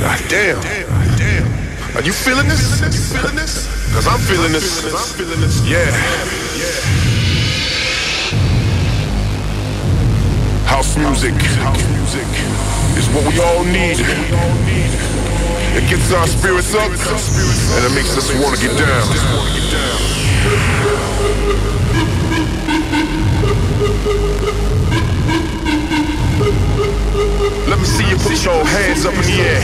Ah, Are you feeling this? Cause I'm feeling this. Yeah. House music is what we all need. It gets our spirits up and it makes us wanna get down. See you put your hands up in the air.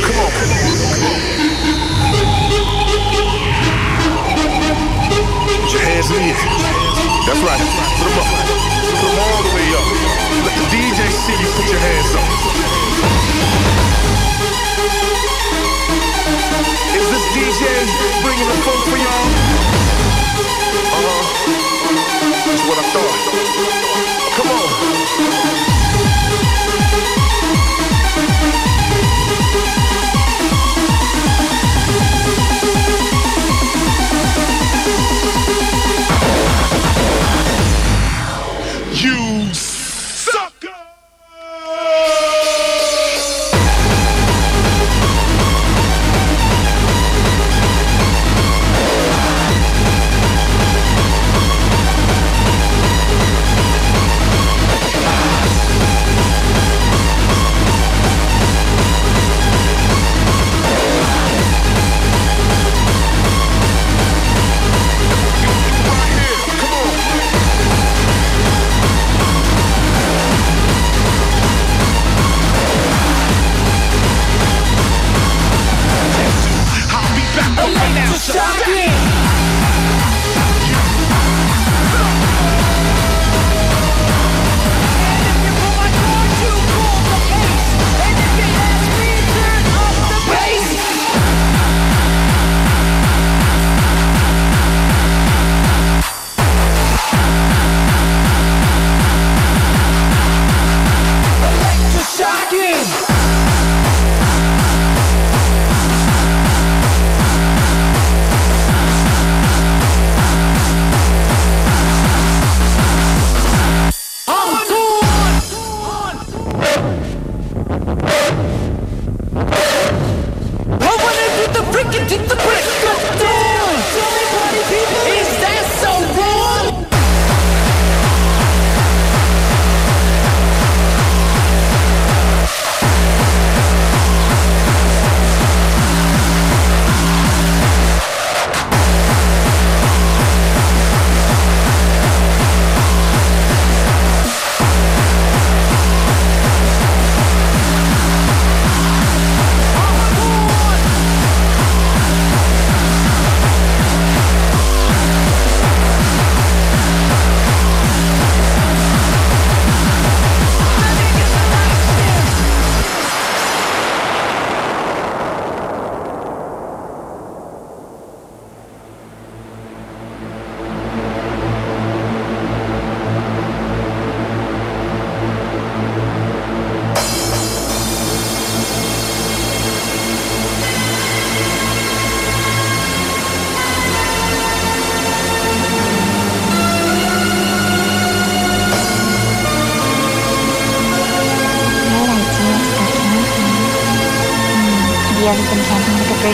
Come on. Put your hands in the air. That's right. Put them up. Put them all the way up. Let the DJ see you put your hands up. Is this DJ bringing the funk for y'all? Uh-huh. That's what I thought. Come on.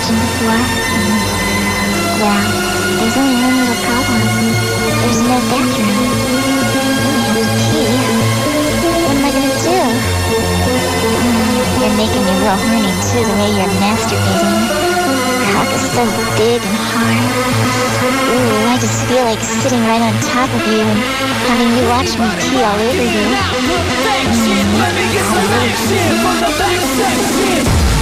Virgin? Hmm. Well, there's only one little problem. There's no bathroom. No key. What am I gonna do? You're making me real horny too, the way you're masturbating. Cock is so big and hard. Ooh, I just feel like sitting right on top of you and having you watch me pee all over you. Perfection! Let me get some action from the back section!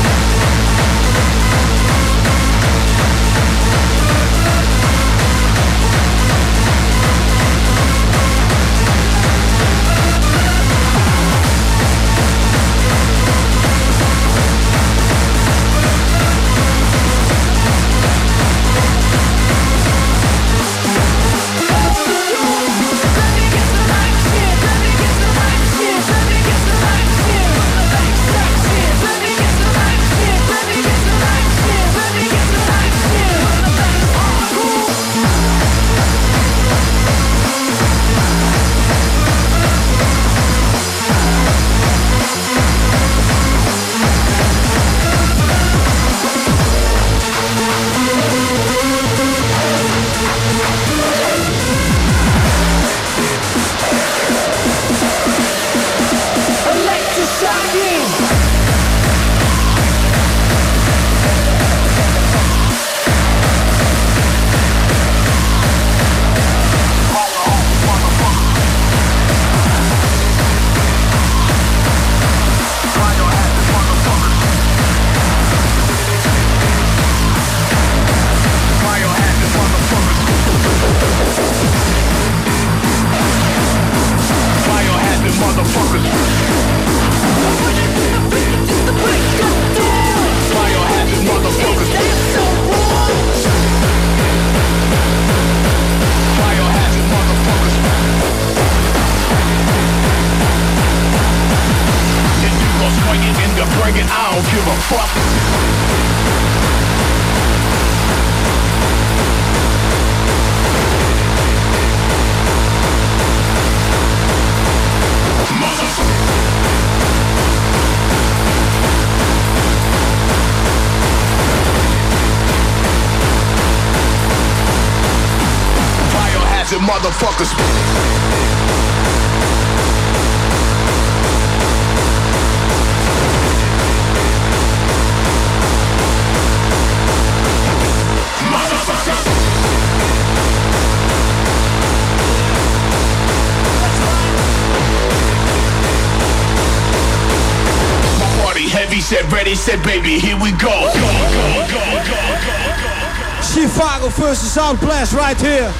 heavy, said ready, said baby, here we go. Go, go, go, go, go, go. Z-Vago versus Outblast right here.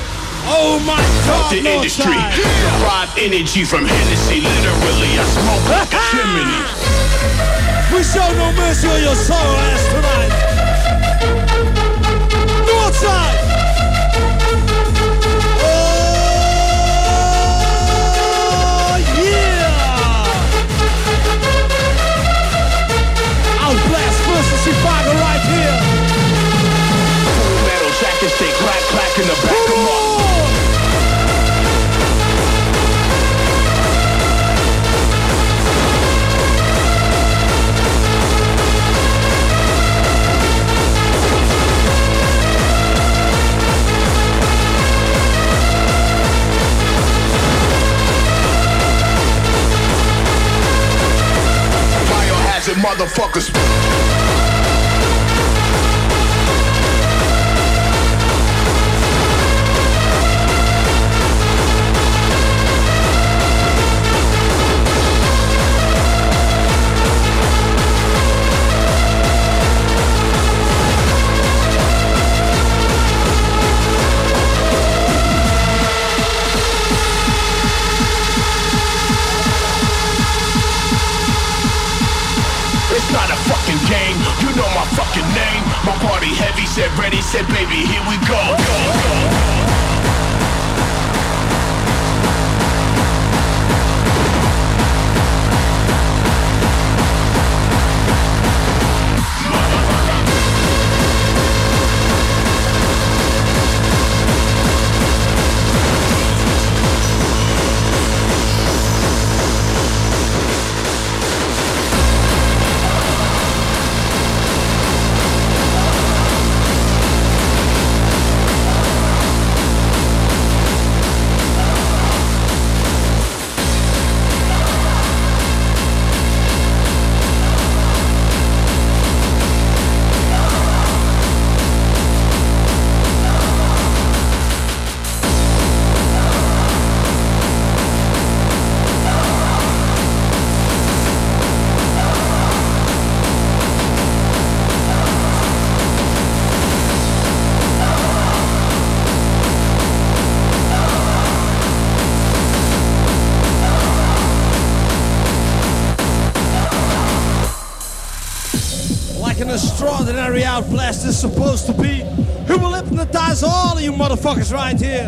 Oh my God, the industry. Derived energy from Hennessy. Literally, I smoke like a chimney. We show no mercy on your soul ass tonight. Jackets, they clack, clack in the back of. Biohazard motherfuckers. Fucking game. You know my fucking name. My party heavy, said ready, said baby, here we go. Motherfuckers right here.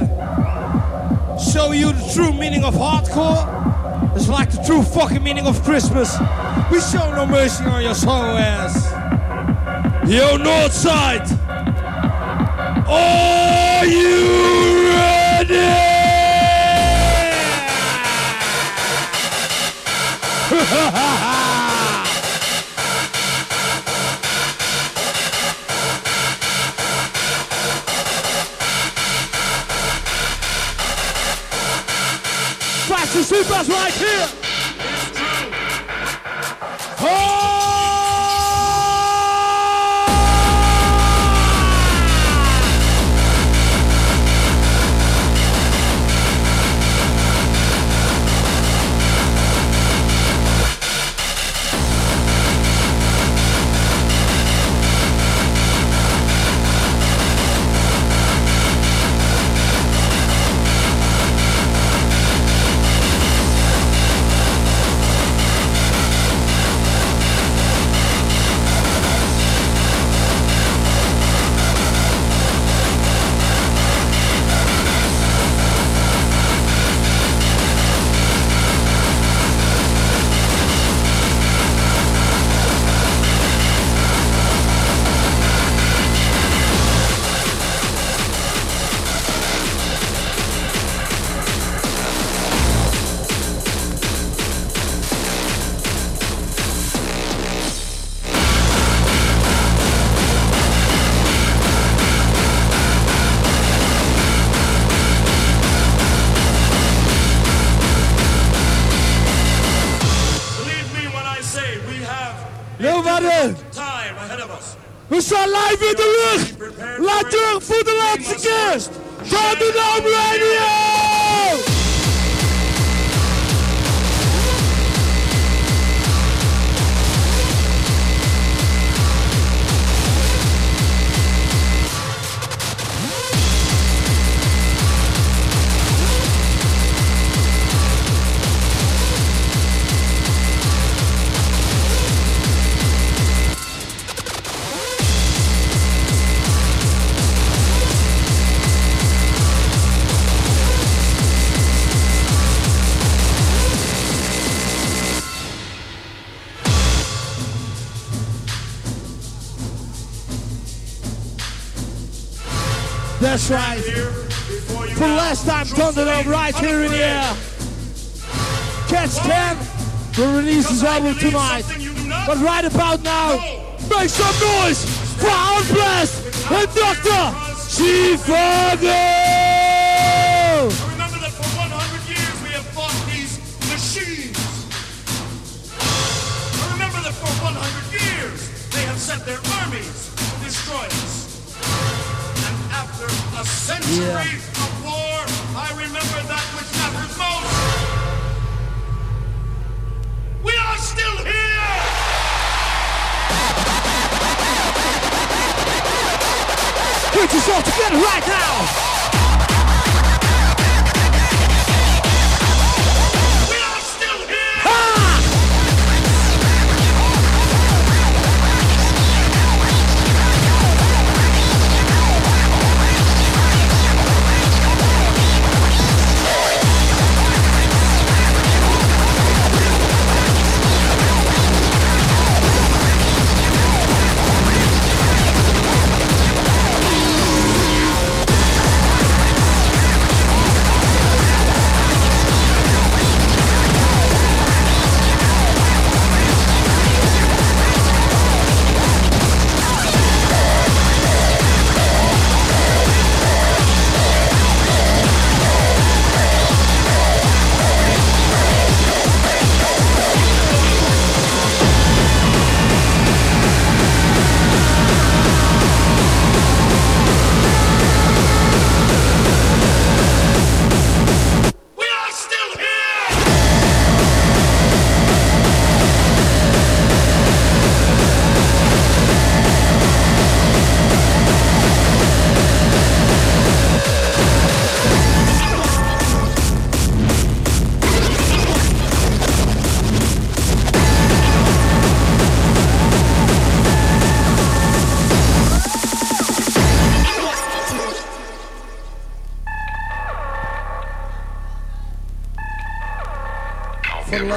Show you the true meaning of hardcore. It's like the true fucking meaning of Christmas. We show no mercy on your sorrow ass. Yo, Northside. Are you ready? Fast and Seatbelts right here. That's right. For the last time, thunder it right here in the air. Catscan will release his album tonight. But right about now, make some noise for Outblast and Dr. Chief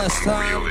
This time.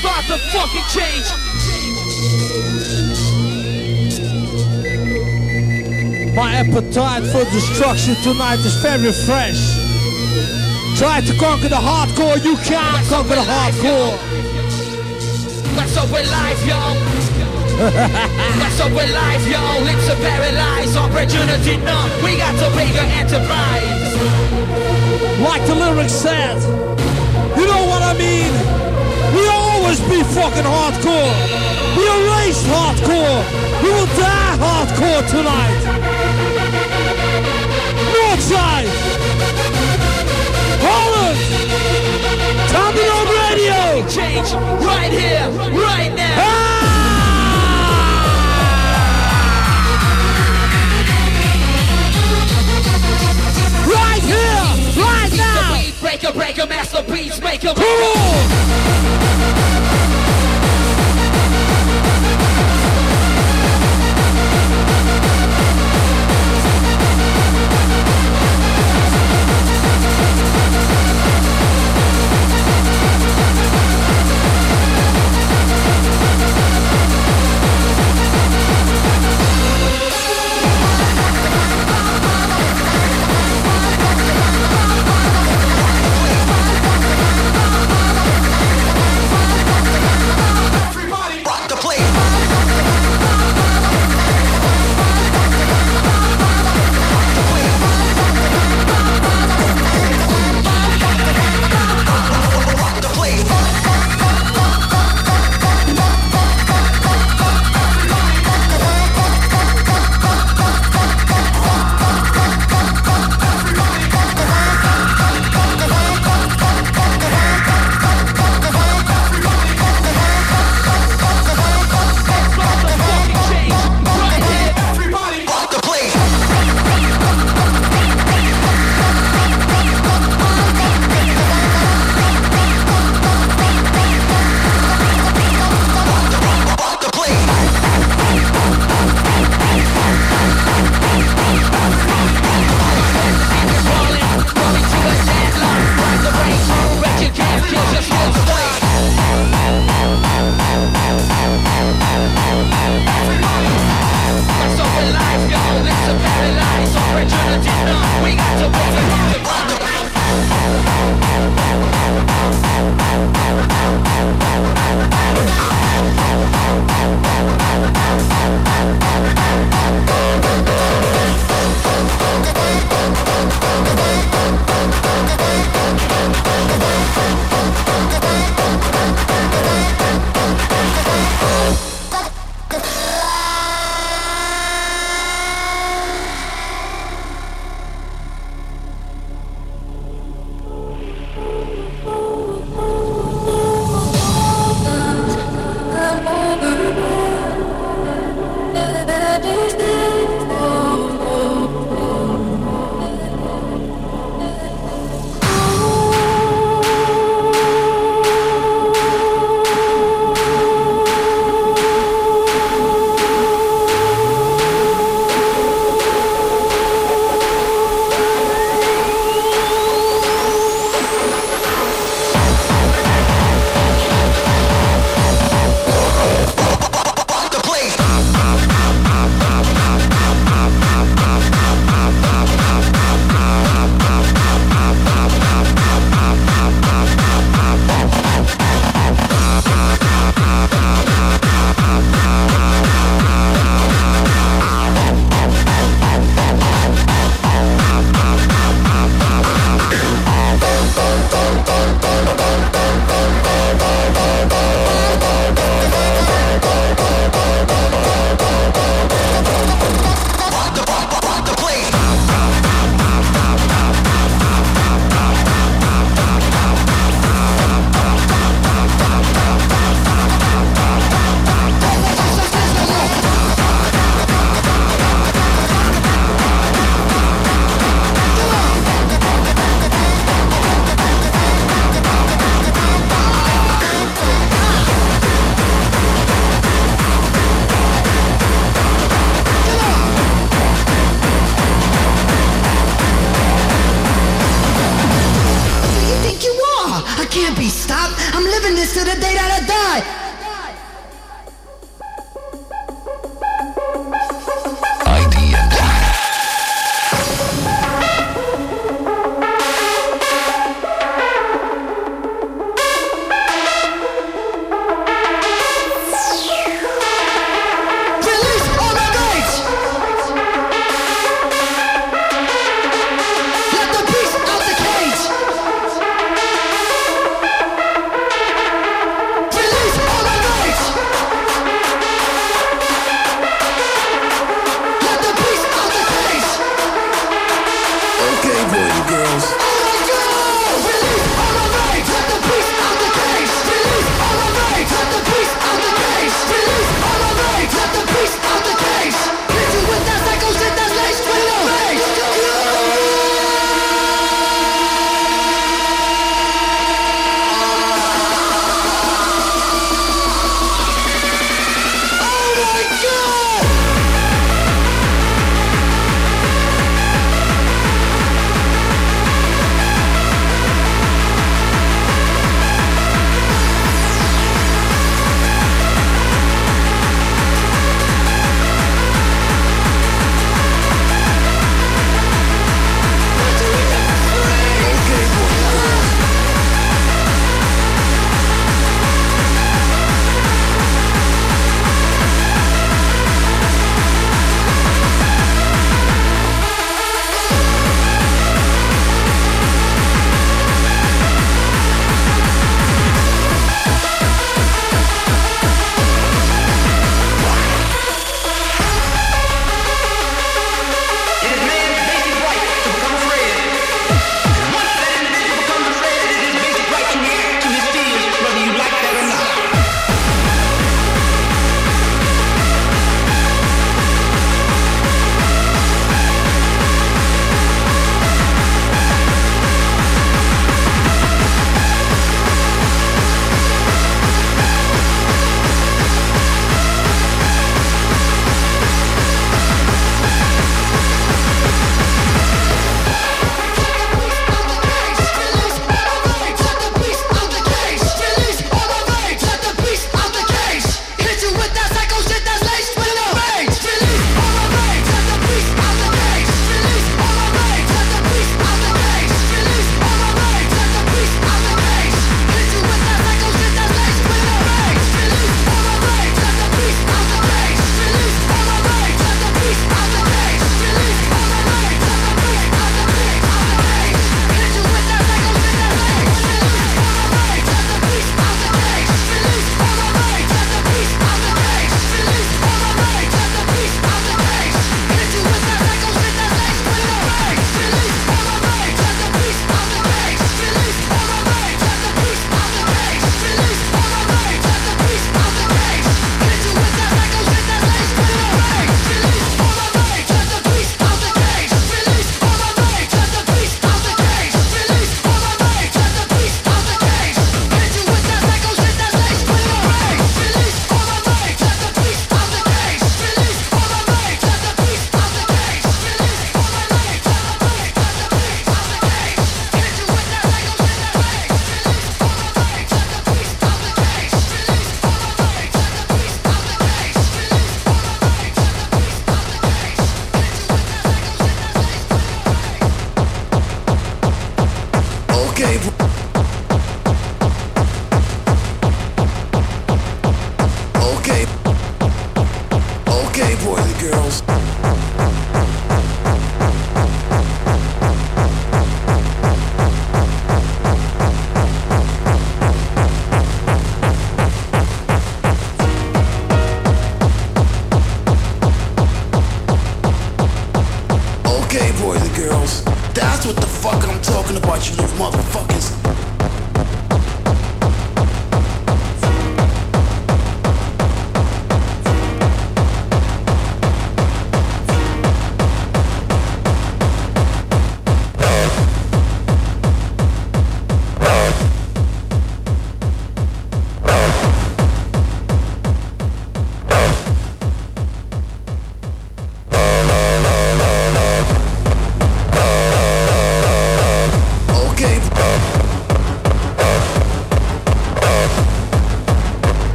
Let's start the fucking change. My appetite for destruction tonight is very fresh. Try to conquer the hardcore, you can't conquer the hardcore. That's how we're live, yo. That's how we're live, yo. It's a paralyzed opportunity, no. We got to bigger enterprise. Like the lyrics said, you know what I mean? We always be fucking hardcore. We are raised hardcore. We will die hardcore tonight. Northside. Holland. Thunderdome Radio. Change right here, right now. Ah! Right here, right now. Breaker, breaker, masterpiece maker. Come